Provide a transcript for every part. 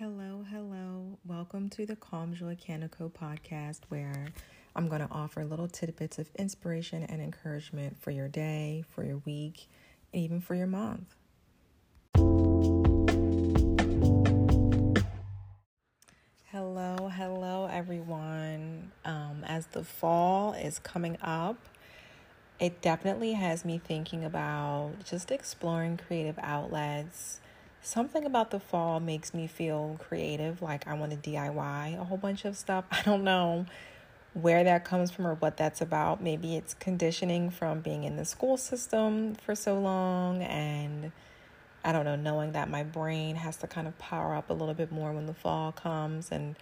Hello, hello. Welcome to the Calm Joy Canico podcast, where I'm going to offer little tidbits of inspiration and encouragement for your day, for your week, and even for your month. Hello, hello, everyone. Um, as the fall is coming up, it definitely has me thinking about just exploring creative outlets something about the fall makes me feel creative, like I want to DIY a whole bunch of stuff. I don't know where that comes from or what that's about. Maybe it's conditioning from being in the school system for so long and I don't know, knowing that my brain has to kind of power up a little bit more when the fall comes and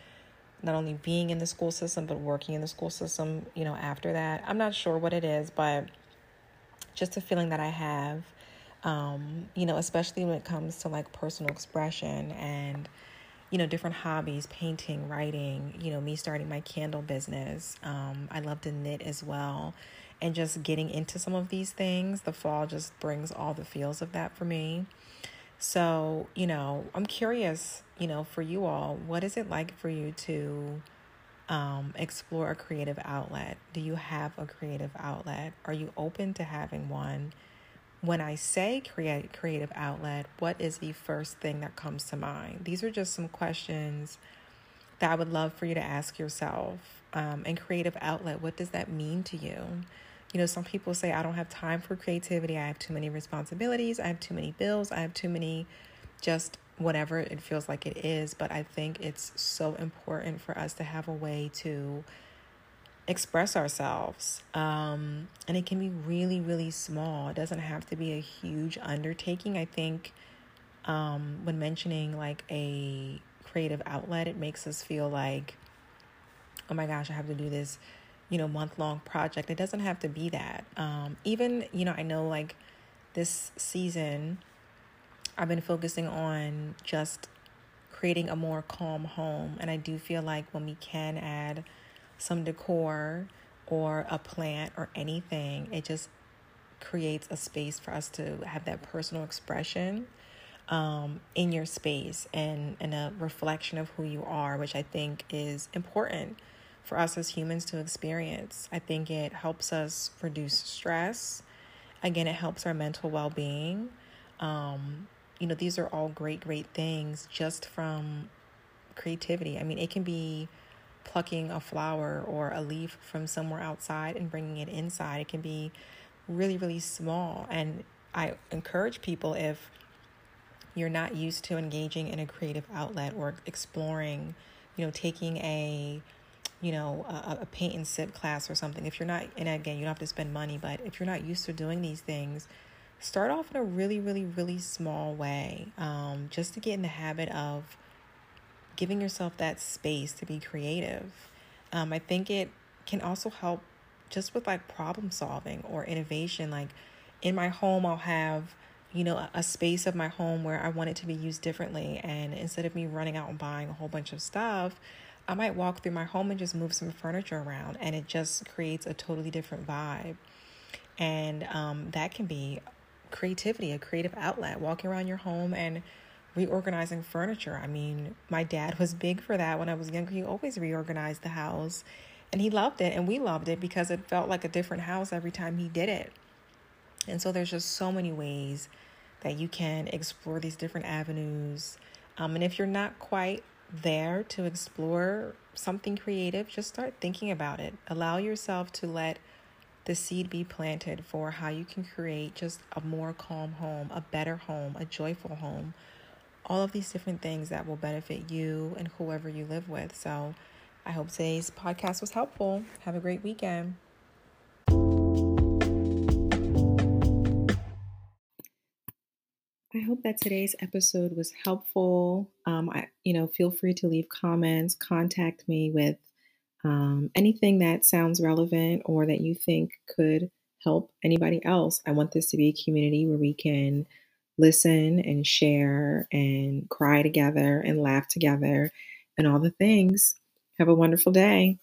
not only being in the school system but working in the school system, you know, after that. I'm not sure what it is, but just a feeling that I have um, you know, especially when it comes to like personal expression and, you know, different hobbies, painting, writing, you know, me starting my candle business. Um, I love to knit as well. And just getting into some of these things, the fall just brings all the feels of that for me. So, you know, I'm curious, you know, for you all, what is it like for you to um, explore a creative outlet? Do you have a creative outlet? Are you open to having one? When I say create creative outlet, what is the first thing that comes to mind? These are just some questions that I would love for you to ask yourself. Um, and creative outlet, what does that mean to you? You know, some people say, I don't have time for creativity. I have too many responsibilities. I have too many bills. I have too many just whatever it feels like it is. But I think it's so important for us to have a way to express ourselves. Um, and it can be really, really small. It doesn't have to be a huge undertaking. I think um, when mentioning like a creative outlet, it makes us feel like, oh my gosh, I have to do this, you know, month long project. It doesn't have to be that. Um, even, you know, I know like this season, I've been focusing on just creating a more calm home. And I do feel like when we can add, some decor or a plant or anything. It just creates a space for us to have that personal expression um, in your space and, and a reflection of who you are, which I think is important for us as humans to experience. I think it helps us reduce stress. Again, it helps our mental well being. Um, you know, these are all great, great things just from creativity. I mean, it can be plucking a flower or a leaf from somewhere outside and bringing it inside. It can be really, really small. And I encourage people if you're not used to engaging in a creative outlet or exploring, you know, taking a you know, a, a, paint and sip class or something. If you're not, and again, you don't have to spend money, but if you're not used to doing these things, start off in a really, really, really small way, um, just to get in the habit of giving yourself that space to be creative. Um, I think it can also help just with like problem solving or innovation. Like in my home, I'll have, you know, a, space of my home where I want it to be used differently. And instead of me running out and buying a whole bunch of stuff, I might walk through my home and just move some furniture around, and it just creates a totally different vibe. And um, that can be creativity, a creative outlet, walking around your home and reorganizing furniture. I mean, my dad was big for that when I was younger. He always reorganized the house and he loved it and we loved it because it felt like a different house every time he did it. And so there's just so many ways that you can explore these different avenues. Um, and if you're not quite there to explore something creative, just start thinking about it. Allow yourself to let the seed be planted for how you can create just a more calm home, a better home, a joyful home, all of these different things that will benefit you and whoever you live with. So I hope today's podcast was helpful. Have a great weekend. I hope that today's episode was helpful. Um, I, you know, feel free to leave comments, contact me with um, anything that sounds relevant or that you think could help anybody else. I want this to be a community where we can listen and share and cry together and laugh together and all the things. Have a wonderful day.